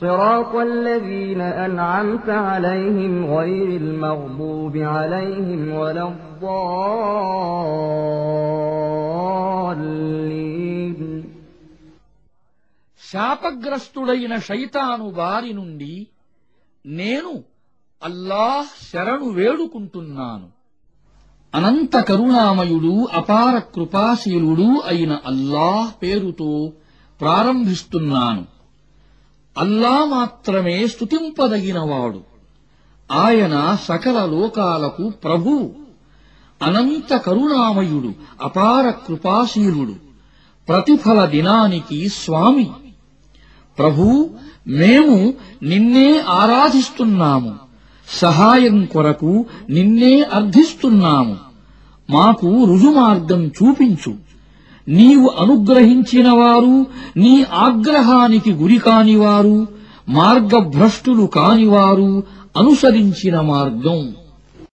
صراط الذين أنعمت عليهم غير المغضوب عليهم ولا الضالين శాపగ్రస్తుడైన శైతాను బారి నుండి నేను అల్లాహ్ శరణు వేడుకుంటున్నాను అనంత కరుణామయుడు అపార కృపాశీలుడు అయిన అల్లాహ్ పేరుతో ప్రారంభిస్తున్నాను అల్లా మాత్రమే స్తుతింపదగినవాడు. ఆయన సకల లోకాలకు ప్రభు అనంత కరుణామయుడు అపార కృపాశీలుడు ప్రతిఫల దినానికి స్వామి. ప్రభూ మేము నిన్నే ఆరాధిస్తున్నాము. సహాయం కొరకు నిన్నే అర్థిస్తున్నాము మాకు రుజుమార్గం చూపించు. నీవు అనుగ్రహించినవారు నీ ఆగ్రహానికి గురి కానివారు మార్గభ్రష్టులు కానివారు అనుసరించిన మార్గం.